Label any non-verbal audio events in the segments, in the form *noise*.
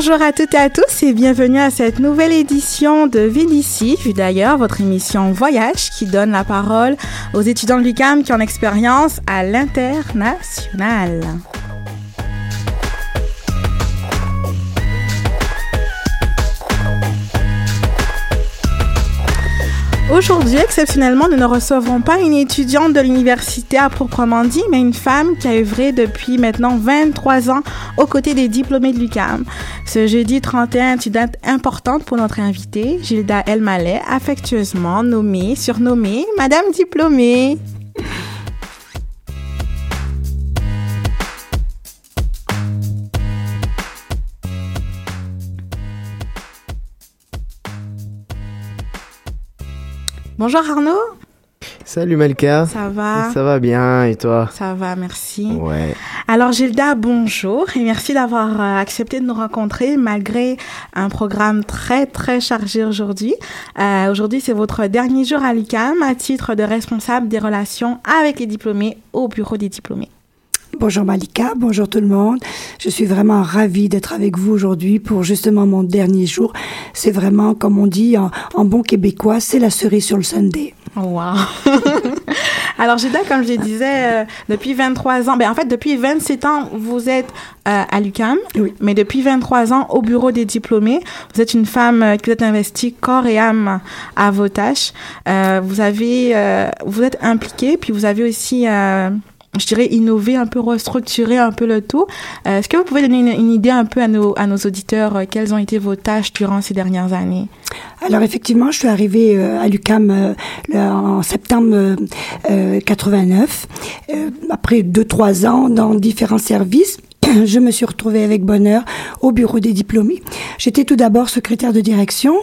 Bonjour à toutes et à tous et bienvenue à cette nouvelle édition de Ville ici, vu d'ailleurs votre émission Voyage qui donne la parole aux étudiants de l'UQAM qui ont expérience à l'international. Aujourd'hui, exceptionnellement, nous ne recevrons pas une étudiante de l'université à proprement dit, mais une femme qui a œuvré depuis maintenant 23 ans aux côtés des diplômés de l'UQAM. Ce jeudi 31 est une date importante pour notre invitée, Gilda Elmaleh, affectueusement nommée, surnommée Madame Diplômée. Bonjour Arnaud. Salut Malka. Ça va? Ça va bien et toi? Ça va, merci. Ouais. Alors Gilda, bonjour et merci d'avoir euh, accepté de nous rencontrer malgré un programme très très chargé aujourd'hui. Euh, aujourd'hui, c'est votre dernier jour à l'UQAM à titre de responsable des relations avec les diplômés au bureau des diplômés. Bonjour Malika, bonjour tout le monde. Je suis vraiment ravie d'être avec vous aujourd'hui pour justement mon dernier jour. C'est vraiment, comme on dit en, en bon québécois, c'est la cerise sur le Sunday. Wow. *laughs* Alors Gilda, comme je le disais, euh, depuis 23 ans, ben en fait depuis 27 ans, vous êtes euh, à l'UQAM, Oui. mais depuis 23 ans au bureau des diplômés. Vous êtes une femme euh, qui vous êtes investie corps et âme à vos tâches. Vous avez, vous êtes impliquée, puis vous avez aussi je dirais innover un peu restructurer un peu le tout Euh, est-ce que vous pouvez donner une, idée un peu à nos auditeurs euh, quelles ont été vos tâches durant ces dernières années? Alors effectivement, je suis arrivée euh, à l'UCAM euh, en septembre euh, euh, 89. Euh, après deux trois ans dans différents services, *clears throat* je me suis retrouvée avec bonheur au bureau des diplômés. J'étais tout d'abord secrétaire de direction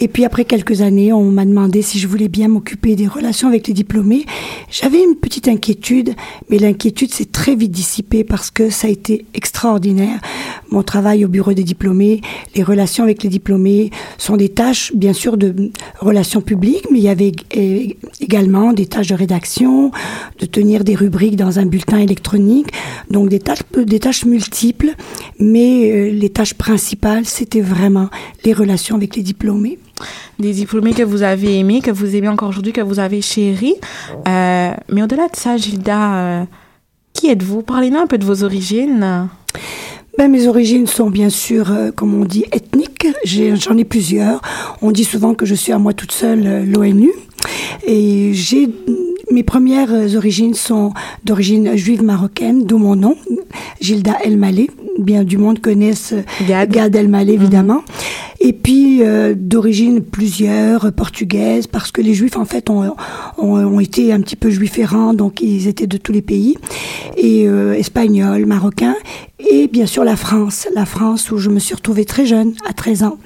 et puis après quelques années, on m'a demandé si je voulais bien m'occuper des relations avec les diplômés. J'avais une petite inquiétude, mais l'inquiétude s'est très vite dissipée parce que ça a été extraordinaire. Mon travail au bureau des diplômés, les relations avec les diplômés sont des tâches, bien sûr, de relations publiques, mais il y avait ég- également des tâches de rédaction, de tenir des rubriques dans un bulletin électronique, donc des tâches multiples, mais euh, les tâches principales, c'était vraiment les relations avec les diplômés. des diplômés que vous avez aimés, que vous aimez encore aujourd'hui, que vous avez chéris. Euh, mais au-delà de ça, Gilda, euh, qui êtes-vous? Parlez-nous un peu de vos origines. Ben, mes origines sont bien sûr, euh, comme on dit, ethniques. J'en ai, plusieurs. On dit souvent que je suis à moi toute seule euh, l'ONU. Et j'ai mes premières origines sont d'origine juive marocaine, d'où mon nom, Gilda Elmaleh. Bien du monde connaissent euh, Gad. Gad Elmaleh, évidemment. Et puis euh, d'origine plusieurs portugaises, parce que les juifs en fait ont, ont, ont été un petit peu juifs errants, donc ils étaient de tous les pays, et euh, espagnols, marocains, et bien sûr la France, la France où je me suis retrouvée très jeune, à 13 ans.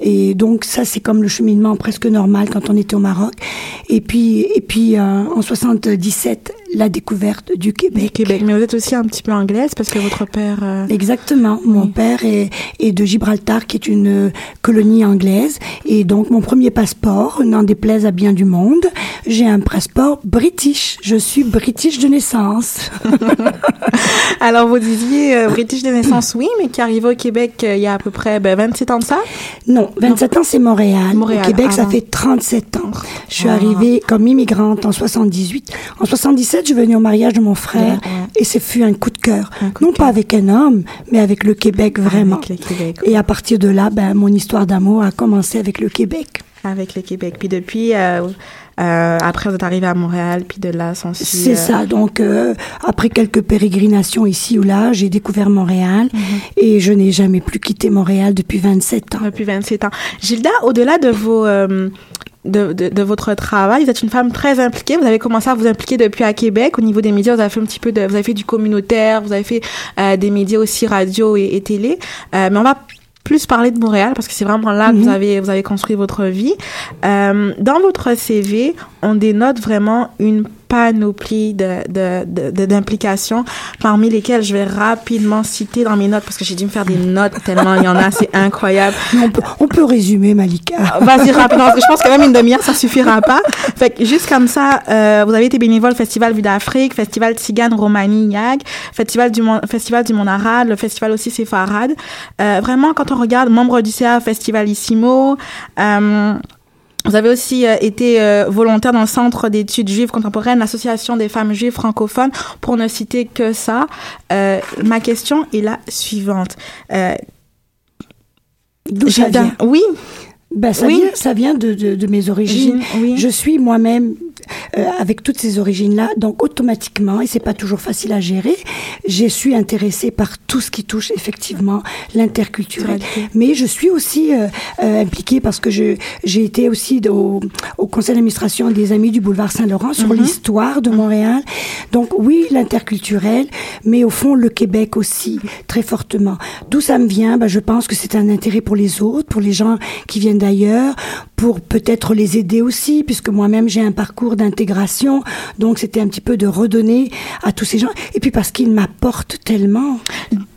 Et donc ça c'est comme le cheminement presque normal quand on était au Maroc. Et puis et puis euh, en 77 la découverte du Québec. Du Québec. Mais vous êtes aussi un petit peu anglaise parce que votre père. euh, Exactement. Mon père est, est de Gibraltar, qui est une euh, colonie anglaise. Et donc, mon premier passeport, n'en déplaise à bien du monde, j'ai un passeport british. Je suis british de naissance. *laughs* Alors, vous disiez euh, British de naissance, oui, mais qui arrivait au Québec euh, il y a à peu près ben, 27 ans de ça? Non, 27 ans, c'est Montréal. Montréal, Au Québec, ça avant. fait 37 ans. Je suis Ah. arrivée comme immigrante en 78. En 77, 2007, je suis venue au mariage de mon frère et ce fut un coup de cœur. De Non pas avec un homme, mais avec le Québec vraiment. Avec le Québec. Et à partir de là, ben, mon histoire d'amour a commencé avec le Québec. Avec le Québec. Puis depuis, euh, euh, après, vous êtes arrivé à Montréal, puis de là, suit, C'est euh, ça. Donc, euh, après quelques pérégrinations ici ou là, j'ai découvert Montréal Mhm. et je n'ai jamais plus quitté Montréal depuis 27 ans. Depuis 27 ans. Gilda, au-delà de vos... de, de, de votre travail, vous êtes une femme très impliquée. Vous avez commencé à vous impliquer depuis à Québec. Au niveau des médias, vous avez fait un petit peu de, vous avez fait du communautaire, vous avez fait euh, des médias aussi radio et, et télé. Euh, mais on va plus parler de Montréal parce que c'est vraiment là que vous Mhm. avez vous avez construit votre vie. Euh, dans votre CV, on dénote vraiment une panoplie de de- de- de- d'implications parmi lesquelles je vais rapidement citer dans mes notes parce que j'ai dû me faire des notes tellement il y en a, c'est incroyable. *laughs* On peut, on peut résumer, Malika. Vas-y rapidement parce que je pense que même une demi-heure ça suffira pas. Fait que juste comme ça, euh, vous avez été bénévole Festival Vue d'Afrique, Festival Tzigane Romani Yag, Festival du Mon- Festival du Monarad, le festival aussi Séfarade. Euh, vraiment quand on regarde membre du CA Festivalissimo, euh, vous avez aussi euh, été euh, volontaire dans le Centre d'études juives contemporaines, l'Association des femmes juives francophones, pour ne citer que ça. Euh, ma question est la suivante. Euh, D'où ça vient? Oui, ben, ça, Oui. vient ça vient de, de, de mes origines. Oui. Je suis moi-même euh, avec toutes ces origines-là, donc automatiquement, et c'est pas toujours facile à gérer, je suis intéressée par tout ce qui touche effectivement l'interculturel. Mais je suis aussi euh, euh, impliquée parce que je j'ai été aussi au, au conseil d'administration des Amis du boulevard Saint-Laurent sur Mhm. l'histoire de Montréal. Donc oui, l'interculturel, mais au fond le Québec aussi très fortement. D'où ça me vient? Ben, Je pense que c'est un intérêt pour les autres, pour les gens qui viennent d'ailleurs, pour peut-être les aider aussi, puisque moi-même j'ai un parcours d'intégration. Donc c'était un petit peu de redonner à tous ces gens. Et puis parce qu'ils m'apportent tellement.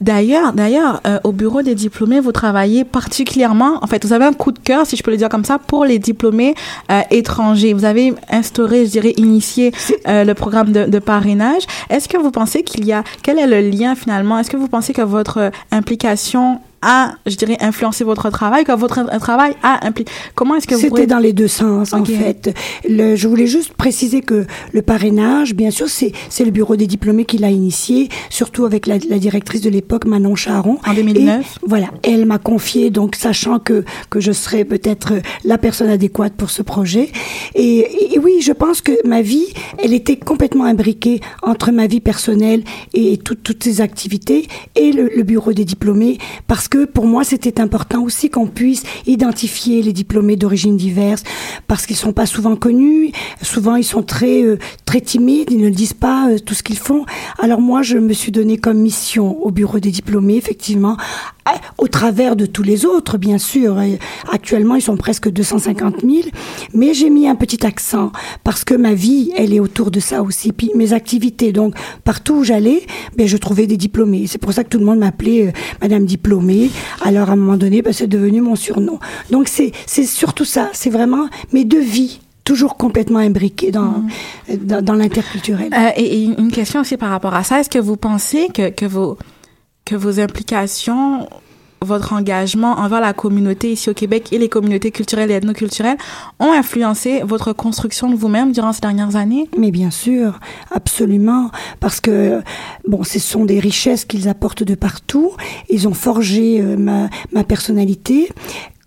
D'ailleurs, d'ailleurs, euh, au bureau des diplômés, vous travaillez particulièrement, en fait, vous avez un coup de cœur, si je peux le dire comme ça, pour les diplômés euh, étrangers. Vous avez instauré, je dirais, initié euh, le programme de, parrainage. Est-ce que vous pensez qu'il y a, quel est le lien finalement? Est-ce que vous pensez que votre implication a, je dirais, influencé votre travail, que votre travail a impliqué Comment est-ce que vous C'était dans les deux sens, en fait. Le, je voulais juste préciser que le parrainage, bien sûr, c'est c'est le bureau des diplômés qui l'a initié, surtout avec la, la directrice de l'époque, Manon Charon. En 2009. Et voilà, elle m'a confié, donc sachant que, que je serais peut-être la personne adéquate pour ce projet. Et, et oui, je pense que ma vie, elle était complètement imbriquée entre ma vie personnelle et toutes toutes ces activités et le, le bureau des diplômés, parce que pour moi, c'était important aussi qu'on puisse identifier les diplômés d'origine diverse, parce qu'ils sont pas souvent connus, souvent ils sont très euh, très timides, ils ne disent pas euh, tout ce qu'ils font. Alors moi, je me suis donné comme mission au bureau des diplômés, effectivement, au travers de tous les autres, bien sûr. Actuellement, ils sont presque 250 000, mais j'ai mis un petit accent parce que ma vie, elle est autour de ça aussi. Puis mes activités, donc partout où j'allais, ben je trouvais des diplômés. C'est pour ça que tout le monde m'appelait euh, Madame diplômée. Alors à un moment donné, ben, c'est devenu mon surnom. Donc c'est c'est surtout ça. C'est vraiment mes deux vies toujours complètement imbriquées dans dans, dans l'interculturel. Euh, et, et une question aussi par rapport à ça, est-ce que vous pensez que, que, vos, que vos implications, votre engagement envers la communauté ici au Québec et les communautés culturelles et ethnoculturelles ont influencé votre construction de vous-même durant ces dernières années? Mais bien sûr, absolument, parce que bon, ce sont des richesses qu'ils apportent de partout. Ils ont forgé euh, ma, ma personnalité.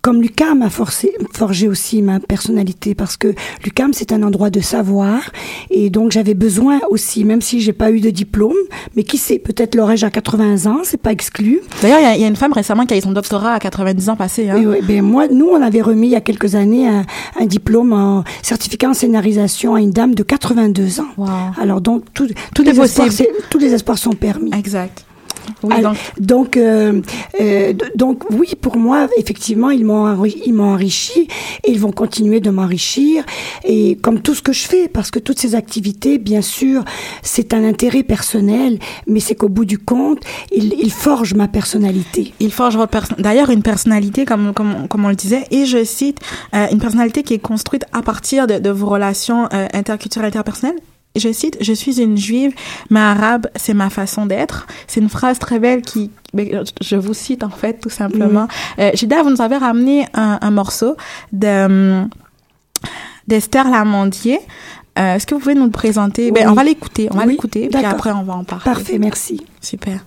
Comme l'UCAM a forcé, forgé aussi ma personnalité parce que l'UCAM c'est un endroit de savoir et donc j'avais besoin aussi, même si j'ai pas eu de diplôme, mais qui sait, peut-être l'aurais-je à 80 ans, c'est pas exclu. D'ailleurs, il y a- il y, a une femme récemment qui a eu son doctorat à 90 ans passés. Hein? Ouais, ben moi, nous, on avait remis il y a quelques années un, un diplôme en certificat en scénarisation à une dame de 82 ans. Wow. Alors donc tout, tous Tout les espoirs, tous les espoirs sont permis. Exact. Oui, donc, donc, euh, euh, donc oui, pour moi, effectivement, ils m'ont enri- ils m'ont enrichi et ils vont continuer de m'enrichir et comme tout ce que je fais, parce que toutes ces activités, bien sûr, c'est un intérêt personnel, mais c'est qu'au bout du compte, ils, ils forgent ma personnalité. il forge votre perso- d'ailleurs une personnalité, comme, comme, comme on le disait, et je cite, euh, une personnalité qui est construite à partir de, de vos relations interculturelles, interpersonnelles. Je cite, je suis une juive, mais arabe, c'est ma façon d'être. C'est une phrase très belle qui, je vous cite en fait, tout simplement. Euh, Gilda, vous nous avez ramené un, un morceau de, hum, d'Esther Lamandier. Euh, Est-ce que vous pouvez nous le présenter? Ben, on va l'écouter, on va Oui, l'écouter, puis après on va en parler. Parfait, merci. Super.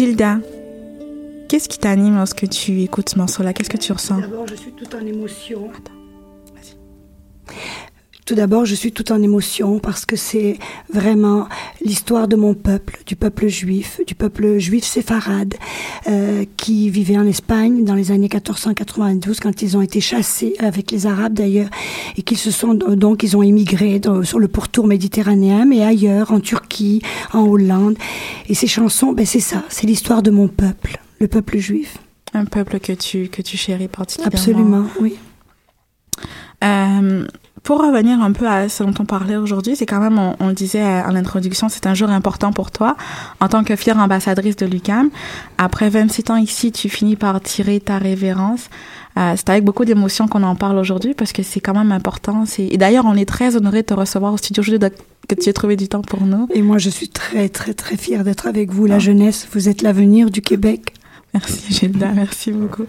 Gilda, qu'est-ce qui t'anime lorsque tu écoutes ce morceau-là? Qu'est-ce que tu ressens? D'abord, je suis tout en émotion. Attends, vas-y. Tout d'abord, je suis tout en émotion parce que c'est vraiment l'histoire de mon peuple, du peuple juif, du peuple juif séfarade, euh, qui vivait en Espagne dans les années 1492 quand ils ont été chassés avec les Arabes d'ailleurs et qu'ils se sont donc ils ont émigré dans- sur le pourtour méditerranéen mais ailleurs en Turquie, en Hollande et ces chansons, ben c'est ça, c'est l'histoire de mon peuple, le peuple juif. Un peuple que tu, que tu chéris particulièrement. Absolument, oui. Euh, pour revenir un peu à ce dont on parlait aujourd'hui, c'est quand même, on, on le disait en introduction, c'est un jour important pour toi en tant que fière ambassadrice de l'UCAM. Après 26 ans ici, tu finis par tirer ta révérence. Euh, c'est avec beaucoup d'émotion qu'on en parle aujourd'hui parce que c'est quand même important. Et d'ailleurs, on est très honoré de te recevoir au studio aujourd'hui, que tu aies trouvé du temps pour nous. Et moi, je suis très, très, très fière d'être avec vous, la jeunesse. Vous êtes l'avenir du Québec. Merci Gilda, merci beaucoup.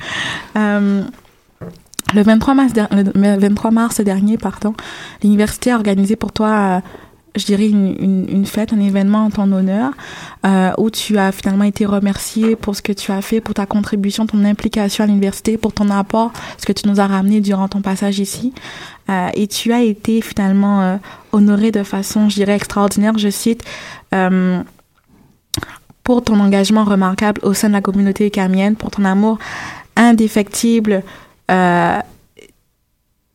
Euh, le 23 mars, der- le 23 mars dernier, pardon, l'université a organisé pour toi, euh, je dirais, une, fête, un événement en ton honneur, euh, où tu as finalement été remercié pour ce que tu as fait, pour ta contribution, ton implication à l'université, pour ton apport, ce que tu nous as ramené durant ton passage ici. Euh, et tu as été finalement honoré de façon, je dirais, extraordinaire. Je cite. pour ton engagement remarquable au sein de la communauté camienne, pour ton amour indéfectible euh,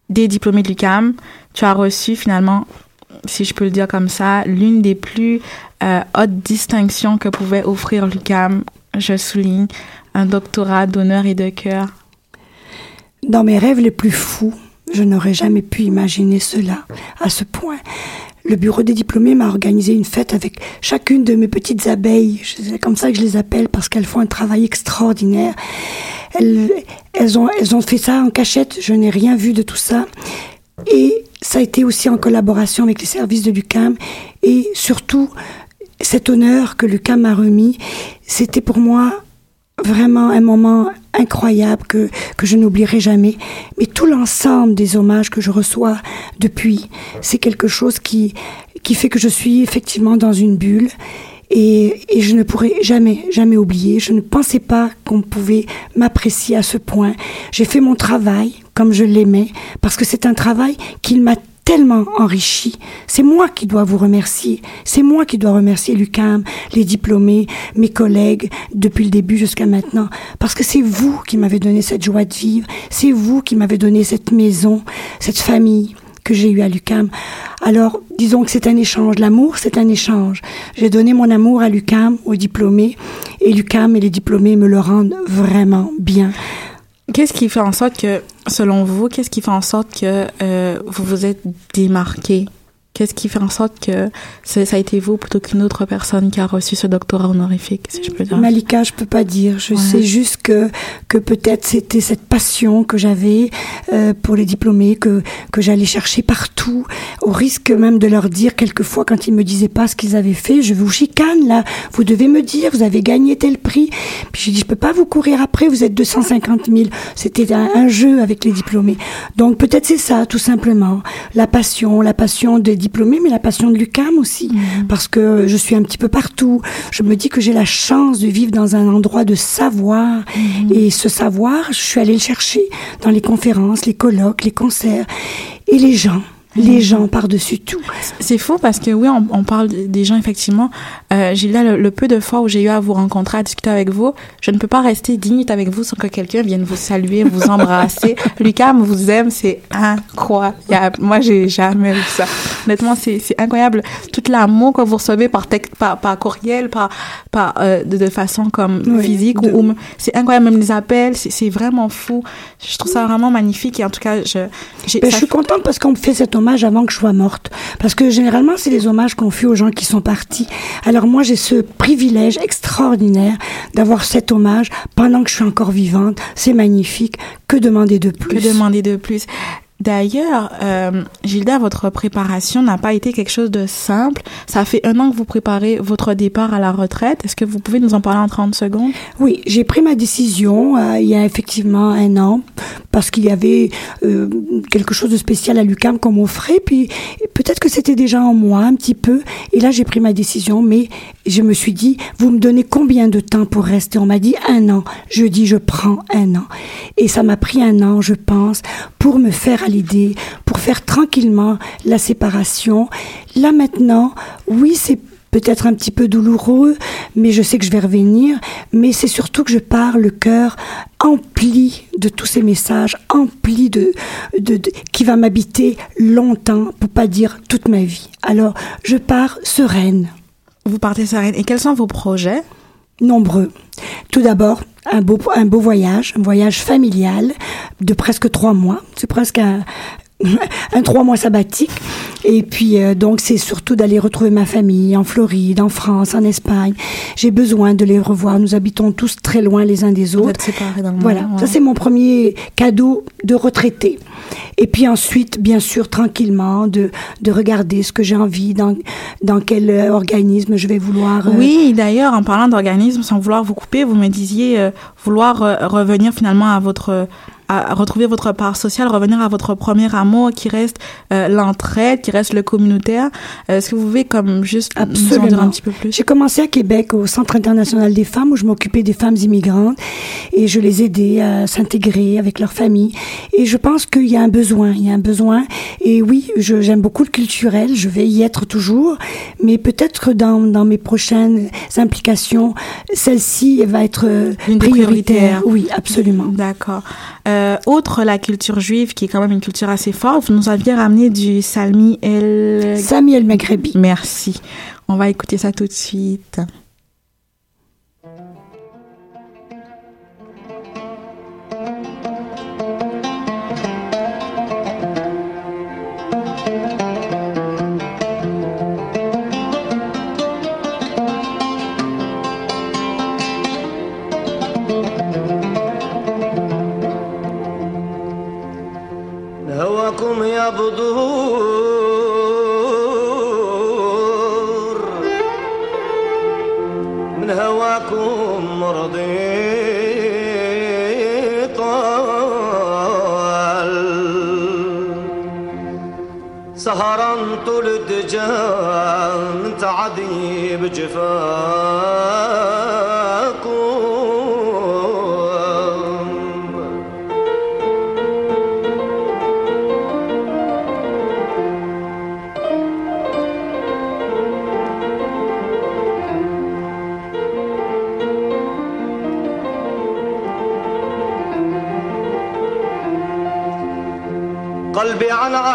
des diplômés de l'UCAM. Tu as reçu finalement, si je peux le dire comme ça, l'une des plus euh, hautes distinctions que pouvait offrir l'UCAM. Je souligne un doctorat d'honneur et de cœur. Dans mes rêves les plus fous, je n'aurais jamais pu imaginer cela à ce point. Le bureau des diplômés m'a organisé une fête avec chacune de mes petites abeilles. C'est comme ça que je les appelle parce qu'elles font un travail extraordinaire. Elles, ont, fait ça en cachette. Je n'ai rien vu de tout ça. Et ça a été aussi en collaboration avec les services de l'UCAM. Et surtout, cet honneur que l'UCAM m'a remis, c'était pour moi vraiment un moment incroyable que, je n'oublierai jamais. Mais tout l'ensemble des hommages que je reçois depuis, c'est quelque chose qui fait que je suis effectivement dans une bulle. Et, et je ne pourrai jamais, jamais oublier. Je ne pensais pas qu'on pouvait m'apprécier à ce point. J'ai fait mon travail comme je l'aimais, parce que c'est un travail qu'il m'a tellement enrichi. C'est moi qui dois vous remercier. C'est moi qui dois remercier l'UCAM, les diplômés, mes collègues, depuis le début jusqu'à maintenant. Parce que c'est vous qui m'avez donné cette joie de vivre. C'est vous qui m'avez donné cette maison, cette famille que j'ai eue à l'UCAM. Alors, disons que c'est un échange. L'amour, c'est un échange. J'ai donné mon amour à l'UCAM, aux diplômés, et l'UCAM et les diplômés me le rendent vraiment bien. Qu'est-ce qui fait en sorte que, selon vous, qu'est-ce qui fait en sorte que euh, vous vous êtes démarqué? Qu'est-ce qui fait en sorte que ça, a été vous plutôt qu'une autre personne qui a reçu ce doctorat honorifique, si je peux dire? Malika, je peux pas dire. Je Ouais. sais juste que que peut-être c'était cette passion que j'avais euh, pour les diplômés que que j'allais chercher partout, au risque même de leur dire quelquefois quand ils me disaient pas ce qu'ils avaient fait, je vous chicane là. Vous devez me dire, vous avez gagné tel prix. Puis j'ai dit, je peux pas vous courir après. Vous êtes 250 000. C'était un, un jeu avec les diplômés. Donc peut-être c'est ça, tout simplement, la passion, la passion des diplômés, mais la passion de l'UCAM aussi, parce que je suis un petit peu partout. Je me dis que j'ai la chance de vivre dans un endroit de savoir, et ce savoir, je suis allée le chercher dans les conférences, les colloques, les concerts, et les gens. Les gens par-dessus tout. C'est faux parce que oui, on, on parle des gens effectivement. Euh, Gilda, le, le peu de fois où j'ai eu à vous rencontrer, à discuter avec vous, je ne peux pas rester minutes avec vous sans que quelqu'un vienne vous saluer, vous *laughs* embrasser. Lucam vous aime, c'est incroyable. Moi, j'ai jamais vu ça. Honnêtement, c'est incroyable. Tout l'amour que vous recevez par, tec- par, par courriel, par, par euh, de, de façon comme Oui, physique, de- ou, ou c'est incroyable. Même les appels, c'est vraiment fou. Je trouve ça vraiment magnifique et en tout cas, je, Ben, je suis contente parce qu'on me fait cet hommage avant que je sois morte. Parce que généralement, c'est les hommages qu'on fait aux gens qui sont partis. Alors moi, j'ai ce privilège extraordinaire d'avoir cet hommage pendant que je suis encore vivante. C'est magnifique. Que demander de plus? Que demander de plus? D'ailleurs, euh, Gilda, votre préparation n'a pas été quelque chose de simple. Ça fait un an que vous préparez votre départ à la retraite. Est-ce que vous pouvez nous en parler en 30 secondes? Oui, j'ai pris ma décision euh, il y a effectivement un an parce qu'il y avait euh, quelque chose de spécial à l'UCAM qu'on m'offrait. Puis peut-être que c'était déjà en moi un petit peu. Et là, j'ai pris ma décision, mais je me suis dit, vous me donnez combien de temps pour rester? On m'a dit un an. Je dis, je prends un an. Et ça m'a pris un an, je pense, pour me faire à l'idée, pour faire tranquillement la séparation. Là maintenant, oui, c'est peut-être un petit peu douloureux, mais je sais que je vais revenir. Mais c'est surtout que je pars le cœur empli de tous ces messages, empli de, de, de- qui va m'habiter longtemps, pour pas dire toute ma vie. Alors, je pars sereine, Vous partez sereine. Et quels sont vos projets? nombreux. Tout d'abord, un beau, un beau voyage, un voyage familial de presque trois mois. C'est presque un, *laughs* un trois mois sabbatique. Et puis, euh, donc, c'est surtout d'aller retrouver ma famille en Floride, en France, en Espagne. J'ai besoin de les revoir. Nous habitons tous très loin les uns des autres. Voilà, ça c'est mon premier cadeau de retraité. Et puis ensuite, bien sûr, tranquillement, de, de regarder ce que j'ai envie, dans, dans quel euh, organisme je vais vouloir. euh, Oui, d'ailleurs, en parlant d'organisme, sans vouloir vous couper, vous me disiez euh, vouloir revenir finalement à votre à retrouver votre part sociale, revenir à votre premier amour qui reste euh, l'entraide, qui reste le communautaire. Euh, Est-ce que vous pouvez comme juste nous en dire Absolument. un petit peu plus? J'ai commencé à Québec, au Centre international des femmes, où je m'occupais des femmes immigrantes et je les aidais à s'intégrer avec leur famille. Et je pense qu'il y a un besoin, il y a un besoin. Et oui, j'aime beaucoup le culturel, je vais y être toujours, mais peut-être dans, dans mes prochaines implications, celle-ci va être euh, prioritaire. Oui, absolument. D'accord. Euh, autre la culture juive, qui est quand même une culture assez forte, vous nous aviez ramené du Salmi El... Samuel Maghrebi. Merci. On va écouter ça tout de suite. يبدور. من هواكم مرضي طال. سهرا طول الدجال من تعذيب جفاف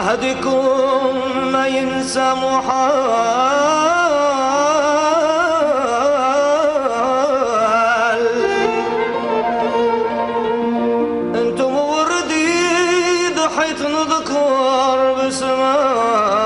عهدكم ما ينسى محال. أنتم وردي ضحيت نذكر بسماكم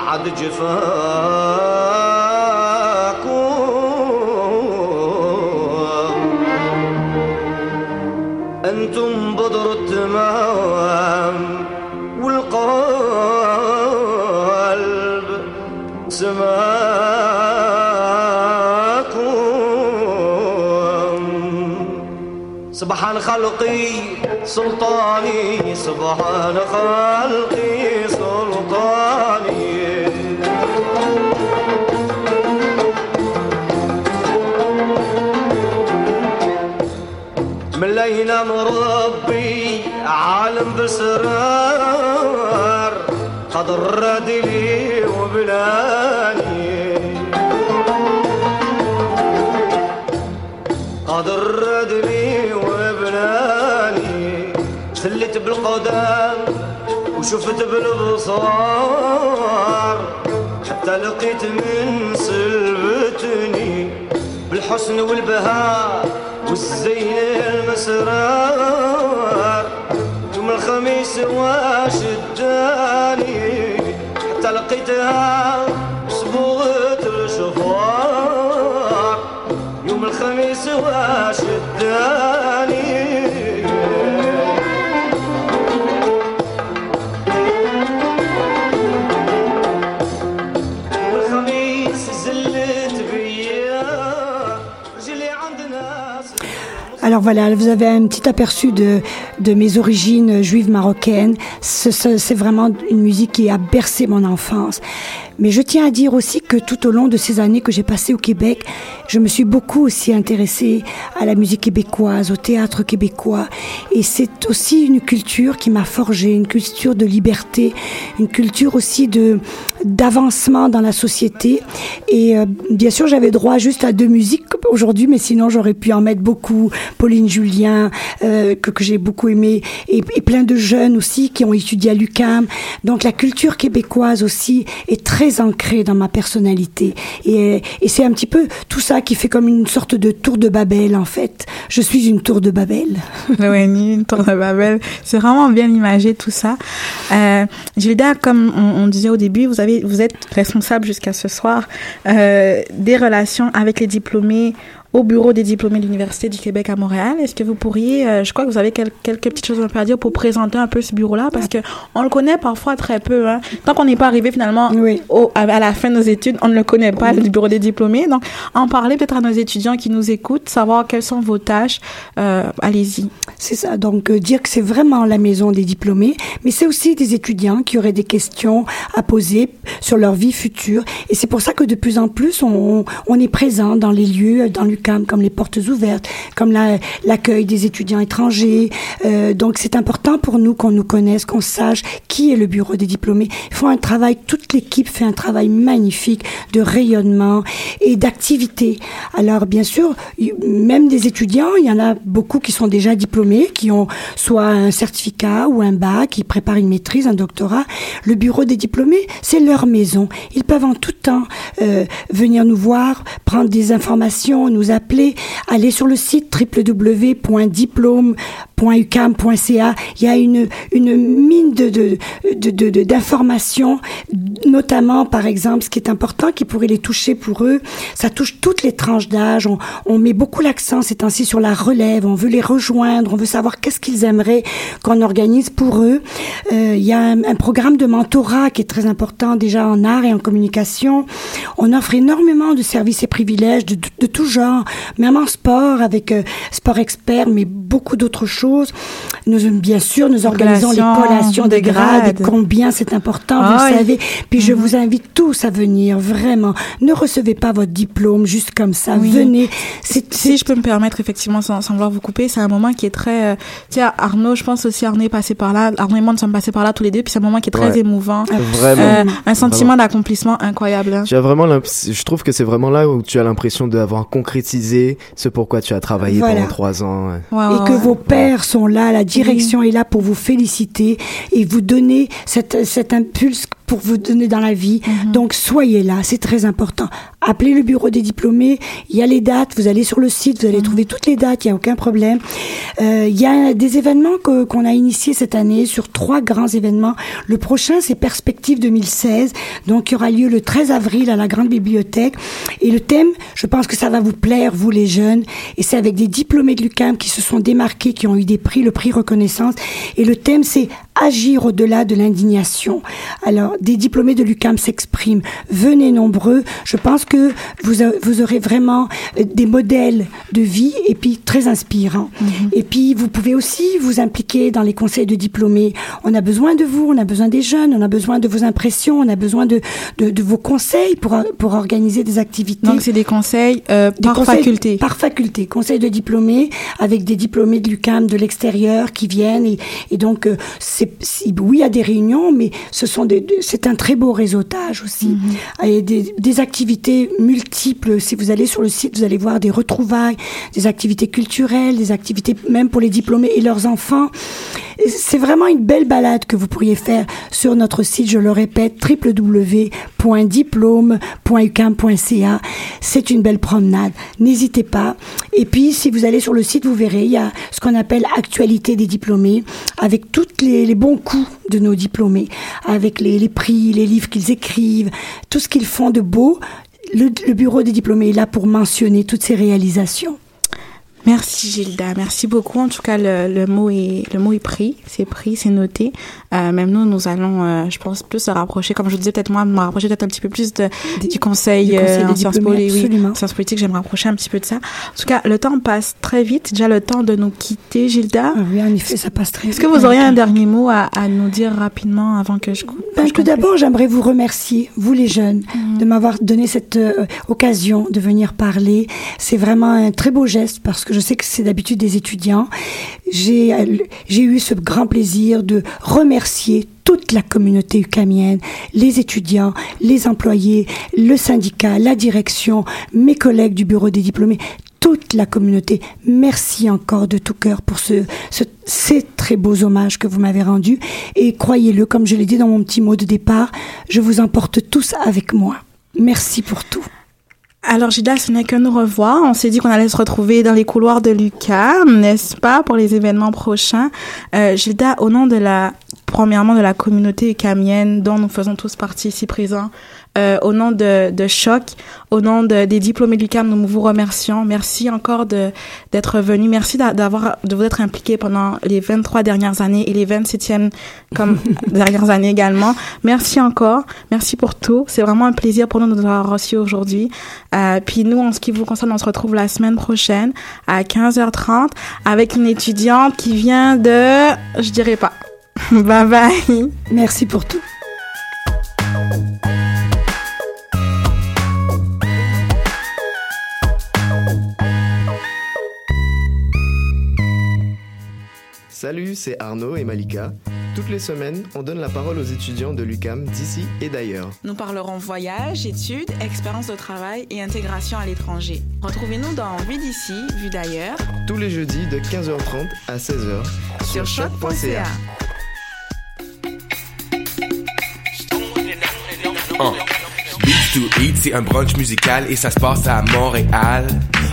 بعد جفاكم. أنتم بدر التمام والقلب سماكم. سبحان خلقي سلطاني سبحان خلقي لينا مربي عالم بسرار خضر ردلي وبلاني. قدر ردلي وبلاني. سلت بالقدام وشفت بالابصار حتى لقيت من سلبتني بالحسن والبهار. والزين المسرار يوم الخميس واشداني حتى لقيتها صبغت الشفار. يوم الخميس واشداني Alors voilà, vous avez un petit aperçu de, mes origines juives marocaines. Ce- ce- C'est vraiment une musique qui a bercé mon enfance. Mais je tiens à dire aussi que tout au long de ces années que j'ai passées au Québec, je me suis beaucoup aussi intéressée à la musique québécoise, au théâtre québécois. Et c'est aussi une culture qui m'a forgée, une culture de liberté, une culture aussi de d'avancement dans la société. Et euh, bien sûr, j'avais droit juste à deux musiques aujourd'hui, mais sinon j'aurais pu en mettre beaucoup. Pauline Julien, euh, que, j'ai beaucoup aimé, et, et plein de jeunes aussi qui ont étudié à l'UCAM. Donc la culture québécoise aussi est très ancrée dans ma personnalité. Et, et c'est un petit peu tout ça qui fait comme une sorte de tour de Babel en fait. Je suis une tour de Babel. *laughs* Loeni, une tour de Babel. C'est vraiment bien imagé tout ça. Euh, Gilda, comme on, on disait au début, vous avez, vous êtes responsable jusqu'à ce soir euh, des relations avec les diplômés au bureau des diplômés de l'Université du Québec à Montréal. Est-ce que vous pourriez, euh, je crois que vous avez quel- quelques petites choses à dire pour présenter un peu ce bureau-là, parce que on le connaît parfois très peu. Hein. Tant qu'on n'est pas arrivé finalement Oui. au, à, à la fin de nos études, on ne le connaît pas, le bureau des diplômés. Donc, en parler peut-être à nos étudiants qui nous écoutent, savoir quelles sont vos tâches. Euh, Allez-y. C'est ça, donc euh, dire que c'est vraiment la maison des diplômés, mais c'est aussi des étudiants qui auraient des questions à poser sur leur vie future. Et c'est pour ça que de plus en plus, on, on est présent dans les lieux, dans comme les portes ouvertes, comme la- l'accueil des étudiants étrangers. Euh, donc c'est important pour nous qu'on nous connaisse, qu'on sache qui est le bureau des diplômés. Ils font un travail, toute l'équipe fait un travail magnifique de rayonnement et d'activité. Alors bien sûr, même des étudiants, il y en a beaucoup qui sont déjà diplômés, qui ont soit un certificat ou un bac, qui préparent une maîtrise, un doctorat. Le bureau des diplômés, c'est leur maison. Ils peuvent en tout temps euh, venir nous voir, prendre des informations, nous appeler, aller sur le site www.diplôme.ucam.ca. Il y a une, mine de, d'informations, notamment, par exemple, ce qui est important, qui pourrait les toucher pour eux. Ça touche toutes les tranches d'âge. On, on met beaucoup l'accent ces temps-ci sur la relève. On veut les rejoindre. On veut savoir qu'est-ce qu'ils aimeraient qu'on organise pour eux. Euh, il y a un, un programme de mentorat qui est très important déjà en art et en communication. On offre énormément de services et privilèges de, de, de tout genre, même en sport avec euh, sport expert, mais beaucoup d'autres choses. Nous, bien sûr, nous organisons les Collations collations de de grades. et combien c'est important, Ah vous oui. le savez. Puis je vous invite tous à venir, vraiment. Ne recevez pas votre diplôme juste comme ça. Oui. Venez. Si je peux me permettre, effectivement, sans, sans vouloir vous couper, c'est un moment qui est très... euh, sais, Arnaud, je pense aussi Arnaud est passé par là. Arnaud et moi, nous sommes passés par là tous les deux. Puis c'est un moment qui est très Ouais. émouvant. Vraiment. Euh, un sentiment d'accomplissement incroyable. Hein. Tu as vraiment l'imp- je trouve que c'est vraiment là où tu as l'impression d'avoir concrétisé ce pourquoi tu as travaillé Voilà. pendant trois ans. ouais. Ouais, et ouais, que vos pères sont là, la direction est là pour vous féliciter et vous donner cette, cet impulse pour vous donner dans la vie. Mhm. Donc soyez là, c'est très important. Appelez le bureau des diplômés, il y a les dates, vous allez sur le site, vous allez Mhm. trouver toutes les dates, il n'y a aucun problème. Euh, Il y a des événements que- qu'on a initiés cette année sur trois grands événements. Le prochain, c'est Perspective 2016, donc il y aura lieu le 13 avril à la Grande Bibliothèque. Et le thème, je pense que ça va vous plaire, vous les jeunes, et c'est avec des diplômés de l'UCAM qui se sont démarqués, qui ont eu des prix, le prix reconnaissance. Et le thème, c'est agir au-delà de l'indignation. Alors, des diplômés de l'UCAM s'expriment. Venez nombreux. Je pense que vous, a- vous aurez vraiment euh, des modèles de vie et puis très inspirants. Et puis, vous pouvez aussi vous impliquer dans les conseils de diplômés. On a besoin de vous, on a besoin des jeunes, on a besoin de vos impressions, on a besoin de, de, de vos conseils pour, pour organiser des activités. Donc, c'est des conseils euh, Des par conseils faculté. Par faculté. Conseil de diplômés avec des diplômés de l'UCAM de l'extérieur qui viennent. Et, et donc, euh, c'est, oui, il y a des réunions, mais ce sont des, c'est un très beau réseautage aussi. Mhm. Des, des activités multiples. Si vous allez sur le site, vous allez voir des retrouvailles, des activités culturelles, des activités même pour les diplômés et leurs enfants. C'est vraiment une belle balade que vous pourriez faire sur notre site, je le répète, www.diplôme.ucam.ca. C'est une belle promenade. N'hésitez pas. Et puis, si vous allez sur le site, vous verrez, il y a ce qu'on appelle actualité des diplômés, avec tous les, les bons coups de nos diplômés, avec les, prix, les livres qu'ils écrivent, tout ce qu'ils font de beau. Le bureau des diplômés est là pour mentionner toutes ces réalisations. Merci Gilda, merci beaucoup. En tout cas, le, le mot est le mot est pris, c'est pris, c'est noté. Euh, même nous, nous allons, euh, je pense, plus se rapprocher. Comme je disais, peut-être moi, me rapprocher peut-être un petit peu plus de, Des- du conseil, du conseil euh, en sciences. Oui, absolument. sciences politiques, j'aimerais me rapprocher un petit peu de ça. En tout cas, le temps passe très vite. Déjà le temps de nous quitter, Gilda. Ah oui, en effet, ça passe très Est-ce que vite. vous auriez un dernier mot à, à nous dire rapidement avant que je coupe Ben, tout d'abord, j'aimerais vous remercier, vous les jeunes, de m'avoir donné cette euh, occasion de venir parler. C'est vraiment un très beau geste parce que je sais que c'est d'habitude des étudiants. J'ai eu ce grand plaisir de remercier toute la communauté ucamienne, les étudiants, les employés, le syndicat, la direction, mes collègues du bureau des diplômés, toute la communauté. Merci encore de tout cœur pour ce, ce- ces très beaux hommages que vous m'avez rendus. Et croyez-le, comme je l'ai dit dans mon petit mot de départ, je vous emporte tous avec moi. Merci pour tout. Alors Gilda, ce n'est que nous revoir. On s'est dit qu'on allait se retrouver dans les couloirs de l'UQAM, n'est-ce pas, pour les événements prochains. Euh, Gilda, au nom de la, premièrement de la communauté ucamienne dont nous faisons tous partie ici présents, euh, au nom de, de Choc, au nom de, des diplômés de l'UQAM, nous vous remercions. Merci encore de d'être venu. Merci d'a- d'avoir de vous être impliqué pendant les 23 dernières années et les 27e comme *laughs* dernières années également. Merci encore. Merci pour tout. C'est vraiment un plaisir pour nous de vous avoir reçu aujourd'hui. Euh, puis nous, en ce qui vous concerne, on se retrouve la semaine prochaine à 15h30 avec une étudiante qui vient de, je dirais pas. *laughs* bye bye. Merci pour tout. Salut, c'est Arnaud et Malika. Toutes les semaines, on donne la parole aux étudiants de l'UCAM d'ici et d'ailleurs. Nous parlerons voyage, études, expérience de travail et intégration à l'étranger. Retrouvez-nous dans Vue d'ici, Vue d'ailleurs, Tous les jeudis de 15h30 à 16h sur choc.ca. Uh. Beats to Eat, c'est un brunch musical et ça se passe à Montréal.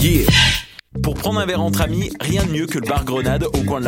Yeah! Pour prendre un verre entre amis, rien de mieux que le bar Grenade au coin de la